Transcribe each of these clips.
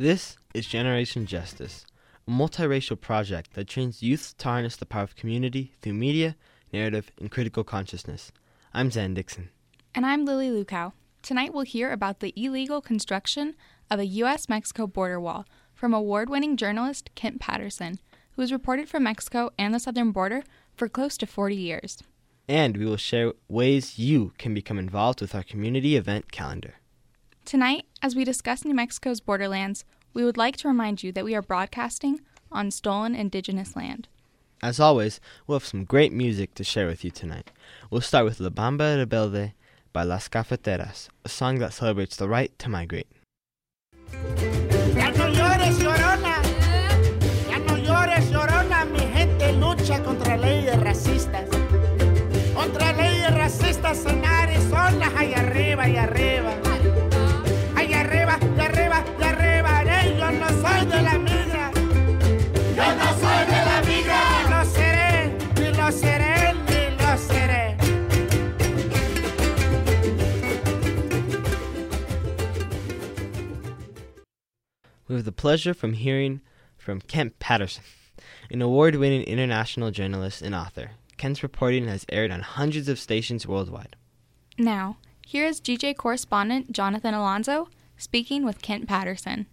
This is Generation Justice, a multiracial project that trains youth to harness the power of community through media, narrative, and critical consciousness. I'm Zan Dixon. And I'm Lily Lukow. Tonight we'll hear about the illegal construction of a U.S. Mexico border wall from award winning journalist Kent Paterson, who has reported from Mexico and the southern border for close to 40 years. And we will share ways you can become involved with our community event calendar. Tonight, as we discuss New Mexico's borderlands, we would like to remind you that we are broadcasting on stolen indigenous land. As always, we'll have some great music to share with you tonight. We'll start with La Bamba Rebelde by Las Cafeteras, a song that celebrates the right to migrate. We have the pleasure from hearing from Kent Paterson, an award winning international journalist and author. Kent's reporting has aired on hundreds of stations worldwide. Now, here is GJ correspondent Jonathan Alonso speaking with Kent Paterson.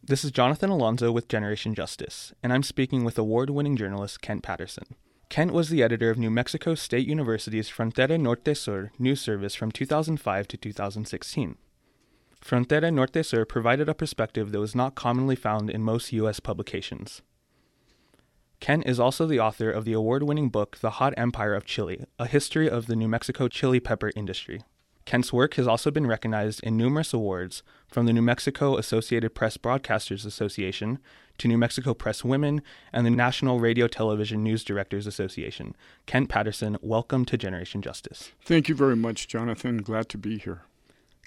This is Jonathan Alonso with Generation Justice, and I'm speaking with award winning journalist Kent Paterson. Kent was the editor of New Mexico State University's Frontera Norte Sur news service from 2005 to 2016. Frontera Norte Sur provided a perspective that was not commonly found in most U.S. publications. Kent is also the author of the award winning book The Hot Empire of Chili A History of the New Mexico Chili Pepper Industry. Kent's work has also been recognized in numerous awards, from the New Mexico Associated Press Broadcasters Association to New Mexico Press Women and the National Radio Television News Directors Association. Kent Paterson, welcome to Generation Justice. Thank you very much, Jonathan. Glad to be here.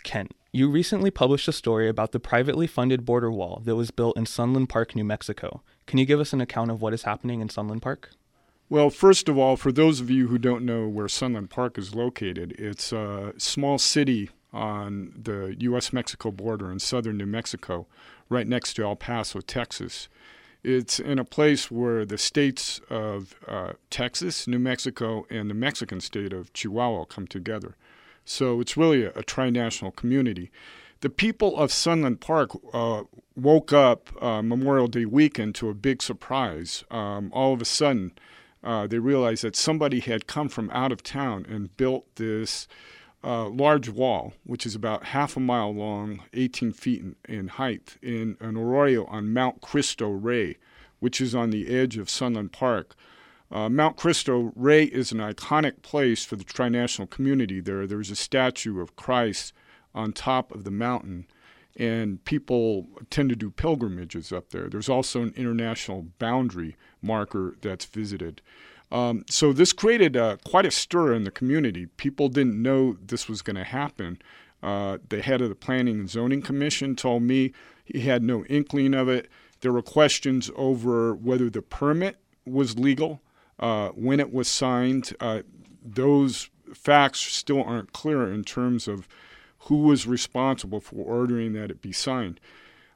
Kent, you recently published a story about the privately funded border wall that was built in Sunland Park, New Mexico. Can you give us an account of what is happening in Sunland Park? Well, first of all, for those of you who don't know where Sunland Park is located, it's a small city on the U.S. Mexico border in southern New Mexico, right next to El Paso, Texas. It's in a place where the states of uh, Texas, New Mexico, and the Mexican state of Chihuahua come together. So it's really a, a trinational community. The people of Sunland Park uh, woke up uh, Memorial Day weekend to a big surprise. Um, all of a sudden, uh, they realized that somebody had come from out of town and built this uh, large wall, which is about half a mile long, 18 feet in, in height, in an arroyo on Mount Cristo Rey, which is on the edge of Sunland Park. Uh, Mount Cristo Rey is an iconic place for the trinational community there. There's a statue of Christ on top of the mountain, and people tend to do pilgrimages up there. There's also an international boundary marker that's visited. Um, so this created uh, quite a stir in the community. People didn't know this was going to happen. Uh, the head of the Planning and Zoning Commission told me he had no inkling of it. There were questions over whether the permit was legal, uh, when it was signed. Uh, those facts still aren't clear in terms of who was responsible for ordering that it be signed.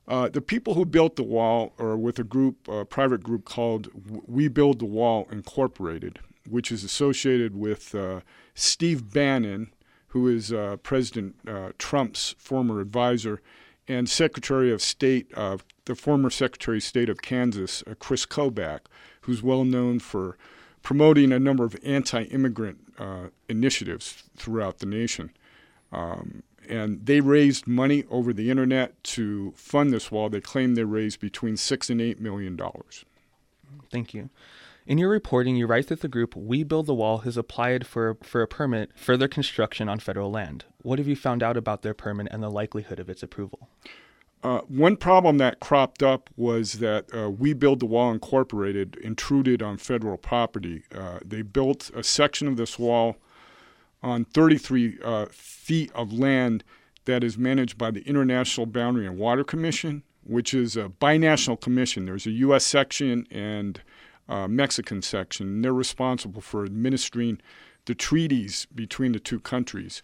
Uh, the people who built the wall are with a group, a private group called We Build the Wall Incorporated, which is associated with uh, Steve Bannon, who is uh, President uh, Trump's former advisor, and Secretary of State, uh, the former Secretary of State of Kansas, uh, Chris Kobach, who's well known for promoting a number of anti-immigrant initiatives throughout the nation. Um, and they raised money over the internet to fund this wall. They claim they raised between six and eight million dollars. Thank you. In your reporting, you write that the group We Build the Wall has applied for, for a permit for their construction on federal land. What have you found out about their permit and the likelihood of its approval? Uh, one problem that cropped up was that uh, We Build the Wall Incorporated intruded on federal property. Uh, they built a section of this wall on 33 uh, feet of land that is managed by the International Boundary and Water Commission, which is a binational commission. There's a U.S. section and a Mexican section, and they're responsible for administering the treaties between the two countries.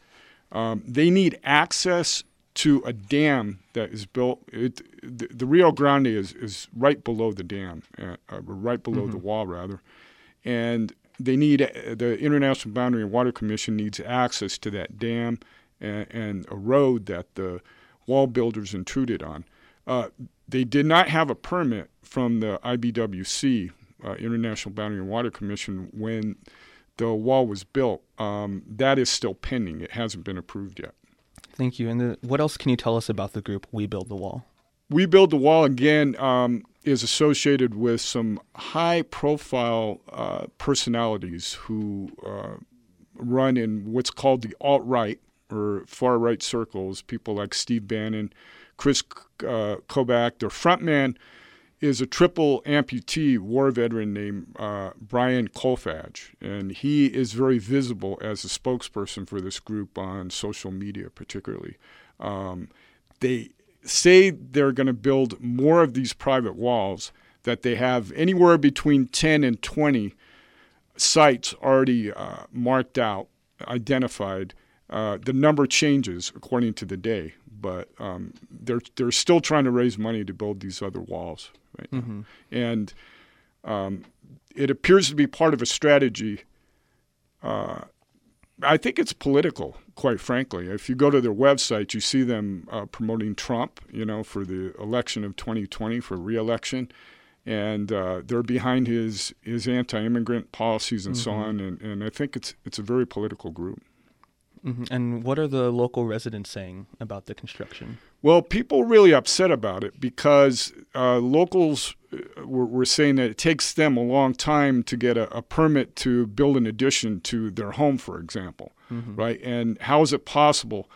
Um, they need access to a dam that is built. It, the, the Rio Grande is, is right below the dam, uh, uh, right below the wall, rather. And they need uh, the International Boundary and Water Commission needs access to that dam and, and a road that the wall builders intruded on. Uh, they did not have a permit from the IBWC, uh, International Boundary and Water Commission, when the wall was built. Um, that is still pending. It hasn't been approved yet. Thank you. And the, what else can you tell us about the group We Build the Wall? We Build the Wall again um, is associated with some high profile uh, personalities who uh, run in what's called the alt right or far right circles. People like Steve Bannon, Chris uh, Kobach. Their frontman is a triple amputee war veteran named uh, Brian Kolfage, and he is very visible as a spokesperson for this group on social media, particularly. Um, they say they're going to build more of these private walls, that they have anywhere between 10 and 20 sites already uh, marked out, identified. Uh, the number changes according to the day, but um, they're they're still trying to raise money to build these other walls right Mm-hmm. and um, it appears to be part of a strategy. Uh, I think it's political, quite frankly. If you go to their website, you see them uh, promoting Trump, you know, for the election of 2020 for reelection, and uh, they're behind his his anti-immigrant policies and so on. And, and I think it's it's a very political group. Hmm And what are the local residents saying about the construction? Well, people are really upset about it because uh, locals uh, were, were saying that it takes them a long time to get a, a permit to build an addition to their home, for example, right? And how is it possible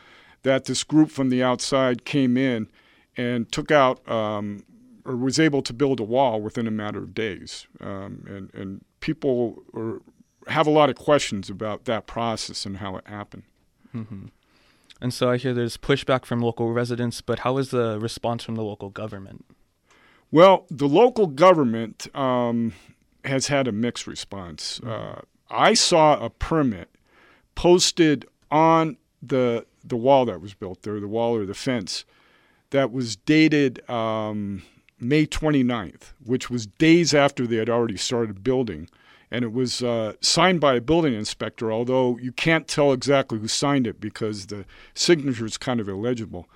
that this group from the outside came in and took out um, or was able to build a wall within a matter of days? Um, and, and people are, have a lot of questions about that process and how it happened. Hmm And so I hear there's pushback from local residents, but how is the response from the local government? Well, the local government um, has had a mixed response. Uh, I saw a permit posted on the the wall that was built there, the wall or the fence, that was dated um, May 29th, which was days after they had already started building. And it was uh, signed by a building inspector, although you can't tell exactly who signed it because the signature is kind of illegible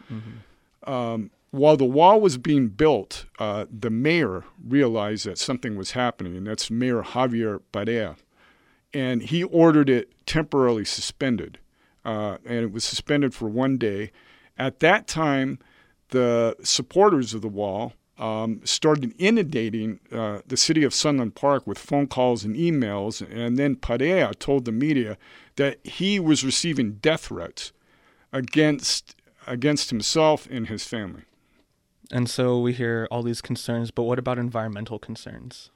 um, while the wall was being built, uh, the mayor realized that something was happening, and that's Mayor Javier Perea. And he ordered it temporarily suspended, uh, and it was suspended for one day. At that time, the supporters of the wall um, started inundating uh, the city of Sunland Park with phone calls and emails, and then Perea told the media that he was receiving death threats against against himself and his family. And so we hear all these concerns, but what about environmental concerns?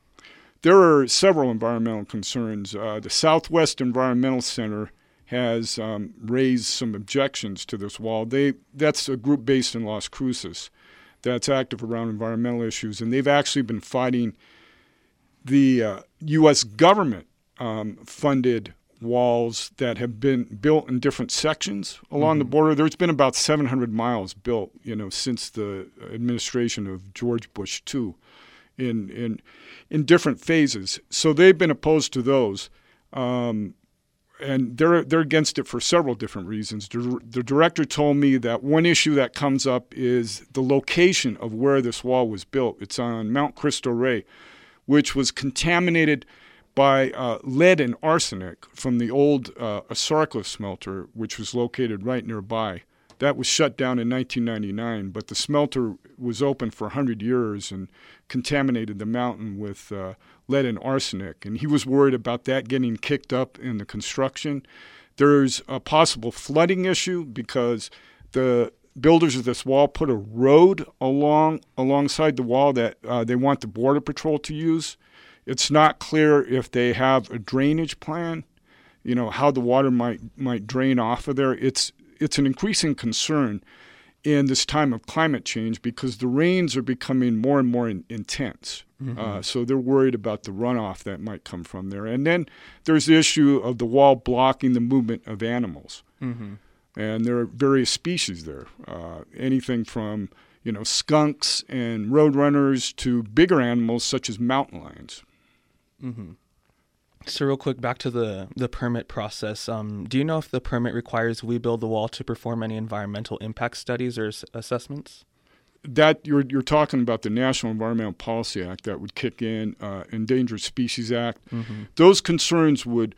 There are several environmental concerns. Uh, the Southwest Environmental Center has um, raised some objections to this wall. They that's a group based in Las Cruces that's active around environmental issues, and they've actually been fighting the uh, U.S. government um, funded walls that have been built in different sections along the border. There's been about 700 miles built, you know, since the administration of George Bush II, in in in different phases. So they've been opposed to those. Um, and they're they're against it for several different reasons. The, director told me that one issue that comes up is the location of where this wall was built. It's on Mount Cristo Rey, which was contaminated by uh, lead and arsenic from the old uh, Asarco smelter, which was located right nearby. That was shut down in 1999, but the smelter was open for 100 years and contaminated the mountain with uh, lead and arsenic. And he was worried about that getting kicked up in the construction. There's a possible flooding issue because the builders of this wall put a road along alongside the wall that uh, they want the border patrol to use. It's not clear if they have a drainage plan, you know, how the water might might drain off of there. It's it's an increasing concern in this time of climate change because the rains are becoming more and more in, intense. Uh, so they're worried about the runoff that might come from there. And then there's the issue of the wall blocking the movement of animals. Mm-hmm. and there are various species there. Uh, anything from you know skunks and roadrunners to bigger animals such as mountain lions. Mm-hmm. So real quick, back to the the permit process. Um, do you know if the permit requires we build the wall to perform any environmental impact studies or s- assessments? That you're you're talking about the National Environmental Policy Act that would kick in, uh, Endangered Species Act. Mm-hmm. Those concerns would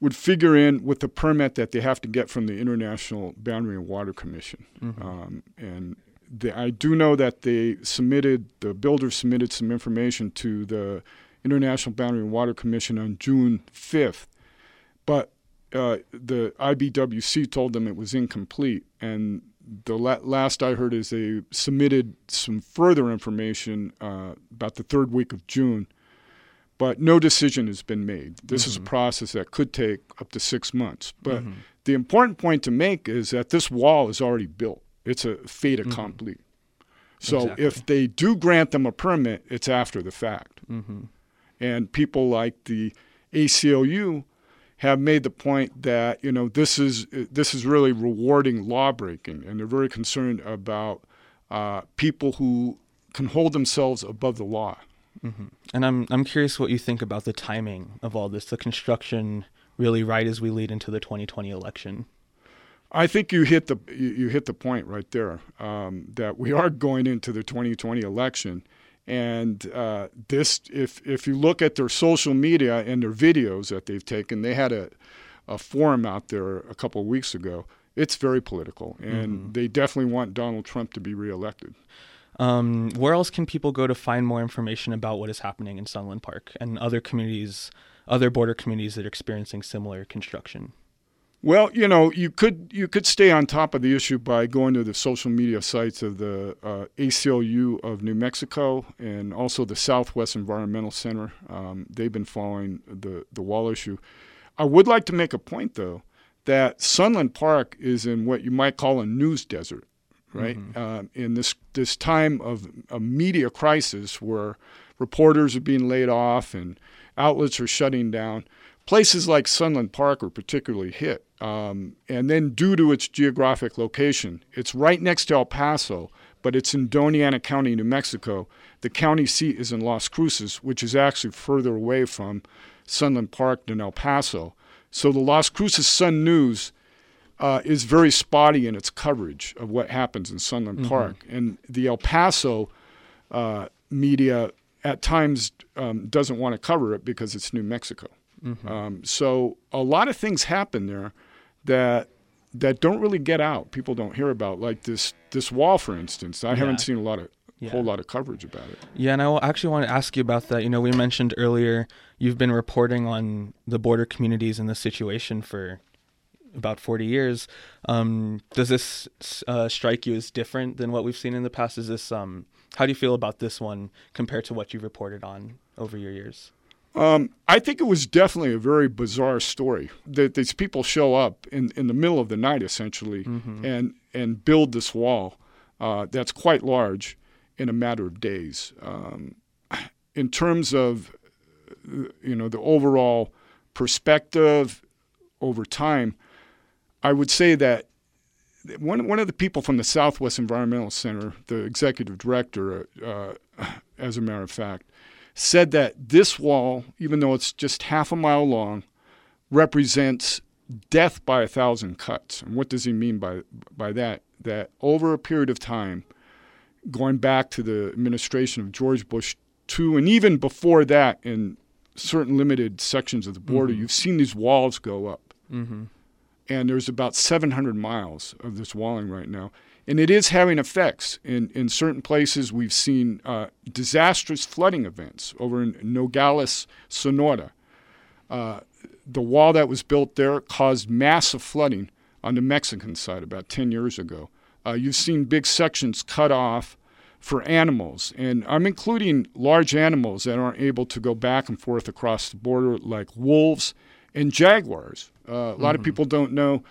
would figure in with the permit that they have to get from the International Boundary and Water Commission. Mm-hmm. Um, and the, I do know that they submitted the builder submitted some information to the International Boundary and Water Commission on June 5th, but uh, the IBWC told them it was incomplete. And the la- last I heard is they submitted some further information uh, about the third week of June, but no decision has been made. This is a process that could take up to six months. But Mm-hmm. the important point to make is that this wall is already built. It's a fait accompli. So Exactly. if they do grant them a permit, it's after the fact. Mm-hmm. And people like the ACLU have made the point that you know this is this is really rewarding lawbreaking, and they're very concerned about uh, people who can hold themselves above the law. And I'm I'm curious what you think about the timing of all this, the construction really right as we lead into the 2020 election. I think you hit the you, you hit the point right there um, that we are going into the 2020 election, and uh, this if if you look at their social media and their videos that they've taken, they had a a forum out there a couple of weeks ago. It's very political, and they definitely want Donald Trump to be reelected. Um, where else can people go to find more information about what is happening in Sunland Park and other communities, other border communities that are experiencing similar construction? Well, you know, you could you could stay on top of the issue by going to the social media sites of the uh, ACLU of New Mexico and also the Southwest Environmental Center. Um, they've been following the the wall issue. I would like to make a point though that Sunland Park is in what you might call a news desert, right? Um, in this this time of a media crisis where reporters are being laid off and outlets are shutting down places like Sunland Park are particularly hit. Um, and then, due to its geographic location, it's right next to El Paso, but it's in Doña Ana County, New Mexico. The county seat is in Las Cruces, which is actually further away from Sunland Park than El Paso. So the Las Cruces Sun News uh, is very spotty in its coverage of what happens in Sunland Park. And the El Paso uh, media at times um, doesn't want to cover it because it's New Mexico. Um, so a lot of things happen there that that don't really get out. People don't hear about, like this this wall, for instance. I Yeah. haven't seen a lot of Yeah. whole lot of coverage about it. Yeah, and I actually want to ask you about that. You know, we mentioned earlier you've been reporting on the border communities and the situation for about 40 years. Um, does this uh, strike you as different than what we've seen in the past? Is this um, how do you feel about this one compared to what you've reported on over your years? Um, I think it was definitely a very bizarre story that these people show up in, in the middle of the night, essentially, and and build this wall uh, that's quite large in a matter of days. Um, in terms of uh, you know the overall perspective over time, I would say that one one of the people from the Southwest Environmental Center, the executive director, uh, as a matter of fact, said that this wall, even though it's just half a mile long, represents death by a thousand cuts. And what does he mean by by that? That over a period of time, going back to the administration of George Bush two, and even before that, in certain limited sections of the border, you've seen these walls go up Mm-hmm. and there's about 700 miles of this walling right now. And it is having effects. In, in certain places, we've seen uh, disastrous flooding events over in Nogales, Sonora. Uh, the wall that was built there caused massive flooding on the Mexican side about 10 years ago. Uh, you've seen big sections cut off for animals, and I'm including large animals that aren't able to go back and forth across the border, like wolves and jaguars. Uh, a lot of people don't know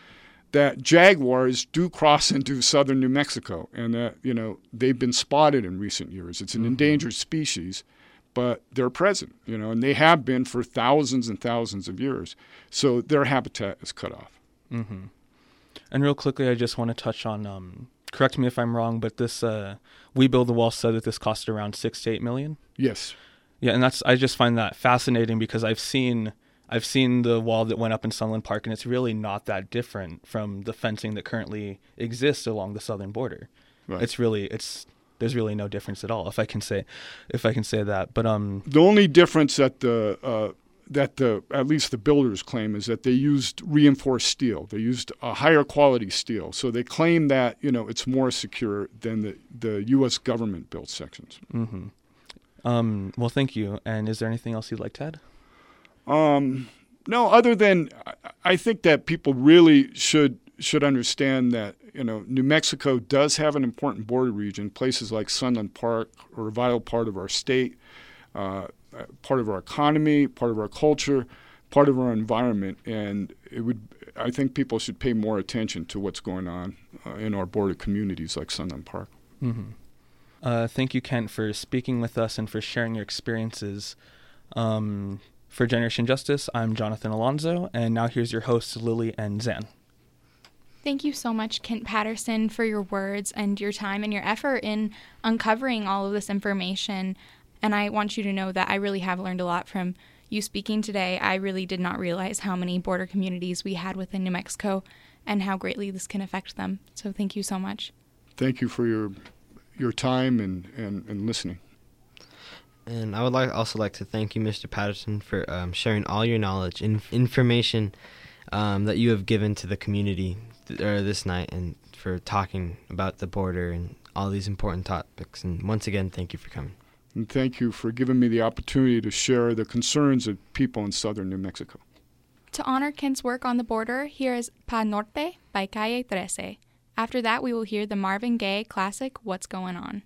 that jaguars do cross into southern New Mexico, and that you know they've been spotted in recent years. It's an endangered species, but they're present, you know, and they have been for thousands and thousands of years. So their habitat is cut off. And real quickly, I just want to touch on. Um, correct me if I'm wrong, but this uh, we build the wall said that this cost around six to eight million. Yes. Yeah, and that's I just find that fascinating because I've seen I've seen the wall that went up in Sunland Park, and it's really not that different from the fencing that currently exists along the southern border. Right. It's really it's there's really no difference at all, if I can say if I can say that. But um, The only difference that the uh, that the at least the builders claim is that they used reinforced steel. They used a higher quality steel, so they claim that you know it's more secure than the the U.S. government built sections. hmm um, well, thank you. And is there anything else you'd like to add? Um, no, other than I- think that people really should should understand that you know New Mexico does have an important border region. Places like Sunland Park are a vital part of our state, uh, part of our economy, part of our culture, part of our environment, and it would. I think people should pay more attention to what's going on uh, in our border communities like Sunland Park. Mm-hmm. Uh, thank you, Kent, for speaking with us and for sharing your experiences. Um, for Generation Justice, I'm Jonathan Alonso, and now here's your hosts, Lily and Zan. Thank you so much, Kent Paterson, for your words and your time and your effort in uncovering all of this information. And I want you to know that I really have learned a lot from you speaking today. I really did not realize how many border communities we had within New Mexico and how greatly this can affect them. So thank you so much. Thank you for your your time and, and, and listening. And I would like also like to thank you, Mr. Paterson, for um, sharing all your knowledge and information um, that you have given to the community th- or this night, and for talking about the border and all these important topics. And once again, thank you for coming. And thank you for giving me the opportunity to share the concerns of people in southern New Mexico. To honor Kent's work on the border, here is Pa'l Norte by Calle 13. After that, we will hear the Marvin Gaye classic What's Going On.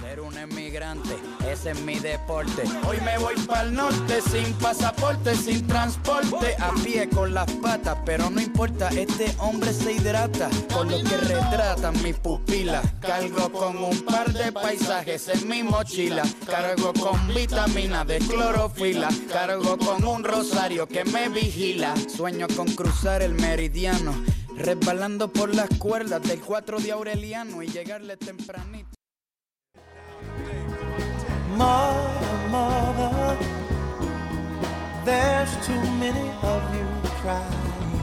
Ser un emigrante, ese es mi deporte. Hoy me voy pa'l norte sin pasaporte, sin transporte, a pie con las patas, pero no importa, este hombre se hidrata con lo que retratan mis pupilas. Cargo con un par de paisajes en mi mochila, cargo con vitamina de clorofila, cargo con un rosario que me vigila. Sueño con cruzar el meridiano, resbalando por las cuerdas del 4 de Aureliano y llegarle tempranito. Mother, mother, there's too many of you crying.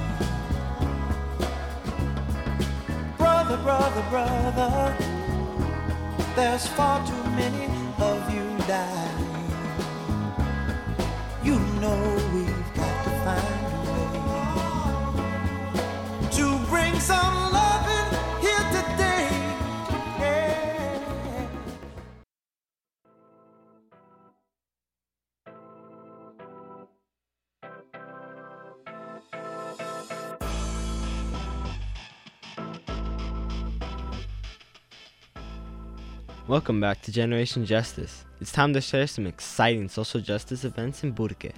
Brother, brother, brother, there's far too many of you dying. Welcome back to Generation Justice. It's time to share some exciting social justice events in Burque.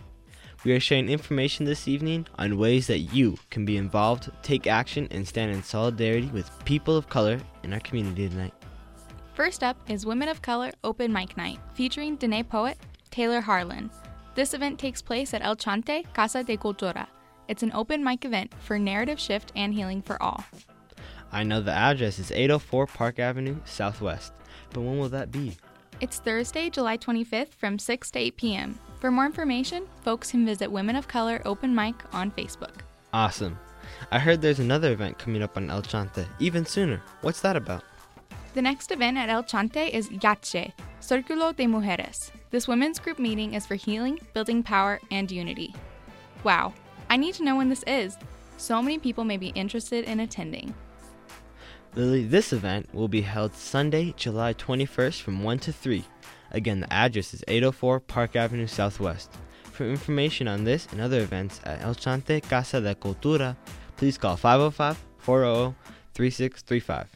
We are sharing information this evening on ways that you can be involved, take action, and stand in solidarity with people of color in our community tonight. First up is Women of Color Open Mic Night, featuring Dene poet Taylor Harlan. This event takes place at El Chante Casa de Cultura. It's an open mic event for narrative shift and healing for all. I know the address is 804 Park Avenue, Southwest, but when will that be? It's Thursday, July 25th from 6 to 8 p.m. For more information, folks can visit Women of Color Open Mic on Facebook. Awesome. I heard there's another event coming up on El Chante, even sooner. What's that about? The next event at El Chante is Yache, Círculo de Mujeres. This women's group meeting is for healing, building power, and unity. Wow, I need to know when this is. So many people may be interested in attending. Lily, this event will be held Sunday, July 21st from 1 to 3. Again, the address is 804 Park Avenue Southwest. For information on this and other events at El Chante Casa de Cultura, please call 505 400 3635.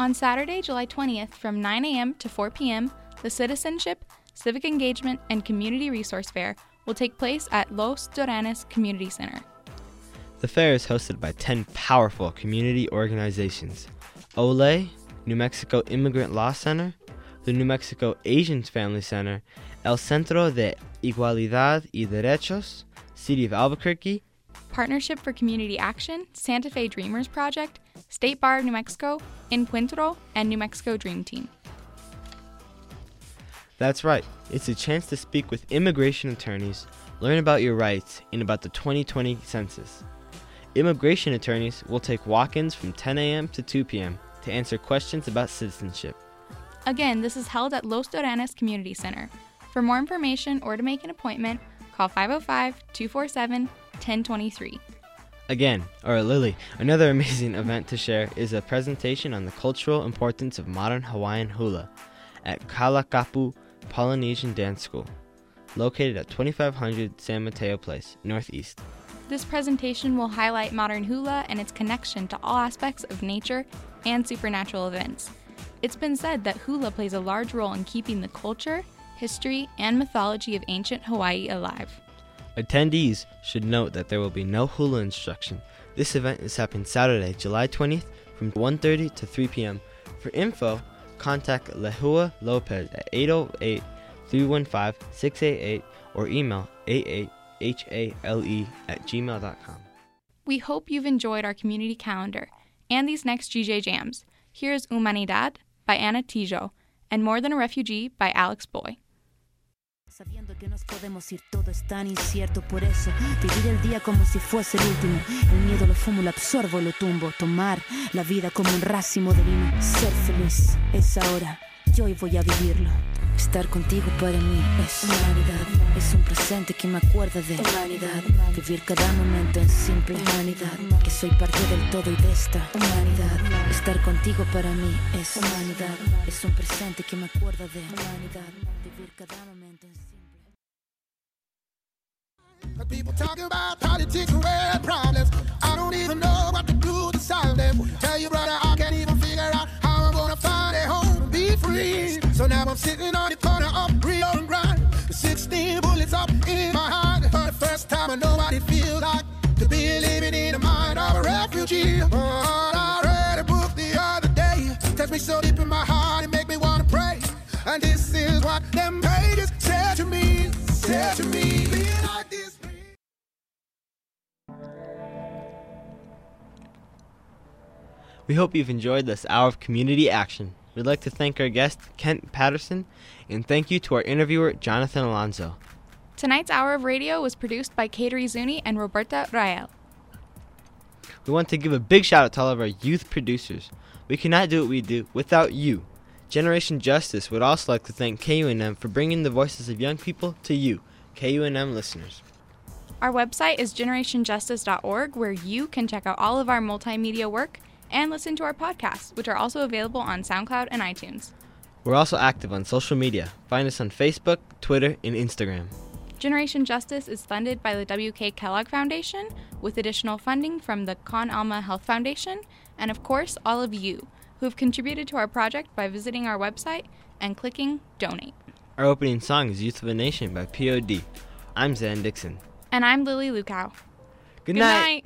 On Saturday, July 20th from 9 a.m. to 4 p.m., the Citizenship, Civic Engagement, and Community Resource Fair will take place at Los Duranes Community Center. The fair is hosted by 10 powerful community organizations OLE, New Mexico Immigrant Law Center, the New Mexico Asians Family Center, El Centro de Igualdad y Derechos, City of Albuquerque, Partnership for Community Action, Santa Fe Dreamers Project, State Bar of New Mexico, Encuentro, and New Mexico Dream Team. That's right. It's a chance to speak with immigration attorneys, learn about your rights, and about the 2020 census. Immigration attorneys will take walk ins from 10 a.m. to 2 p.m. to answer questions about citizenship. Again, this is held at Los Duranes Community Center. For more information or to make an appointment, call 505 247 1023. Again, or Lily, another amazing event to share is a presentation on the cultural importance of modern Hawaiian hula at Kalakapu Polynesian Dance School, located at 2500 San Mateo Place, Northeast. This presentation will highlight modern hula and its connection to all aspects of nature and supernatural events. It's been said that hula plays a large role in keeping the culture, history, and mythology of ancient Hawaii alive. Attendees should note that there will be no hula instruction. This event is happening Saturday, July 20th from 1:30 to 3 p.m. For info, contact Lehua Lopez at 808-315-688 or email 88hale at gmail.com. We hope you've enjoyed our community calendar and these next GJ Jams. Here's Humanidad by Ana Tijoux and More Than a Refugee by Alex Boy. Sabiendo que nos podemos ir, todo es tan incierto, por eso vivir el día como si fuese el último. El miedo lo fumo, lo absorbo, lo tumbo. Tomar la vida como un racimo de vino. Ser feliz es ahora, yo hoy voy a vivirlo. Estar contigo para mí es humanidad, es un presente que me acuerda de humanidad. Vivir cada momento en simple humanidad, que soy parte del todo y de esta humanidad. Estar contigo para mí es humanidad, es un presente que me acuerda de humanidad. Vivir cada momento en simple. The people talking about politics and world problems. I don't even know what to do to solve them. Tell you, time, feels like to be living in the mind of a refugee. Oh, I read a book the other day. Touched me so deep in my heart, it make me wanna pray. And this is what them pages said to me, said to me. We hope you've enjoyed this hour of community action. We'd like to thank our guest, Kent Paterson, and thank you to our interviewer, Jonathan Alonso. Tonight's hour of radio was produced by Kateri Zuni and Roberta Rael. We want to give a big shout out to all of our youth producers. We cannot do what we do without you. Generation Justice would also like to thank KUNM for bringing the voices of young people to you, KUNM listeners. Our website is generationjustice.org, where you can check out all of our multimedia work and listen to our podcasts, which are also available on SoundCloud and iTunes. We're also active on social media. Find us on Facebook, Twitter, and Instagram. Generation Justice is funded by the W.K. Kellogg Foundation, with additional funding from the Con Alma Health Foundation, and of course, all of you who have contributed to our project by visiting our website and clicking Donate. Our opening song is Youth of a Nation by POD. I'm Zan Dixon. And I'm Lily Lukow. Good, Good night.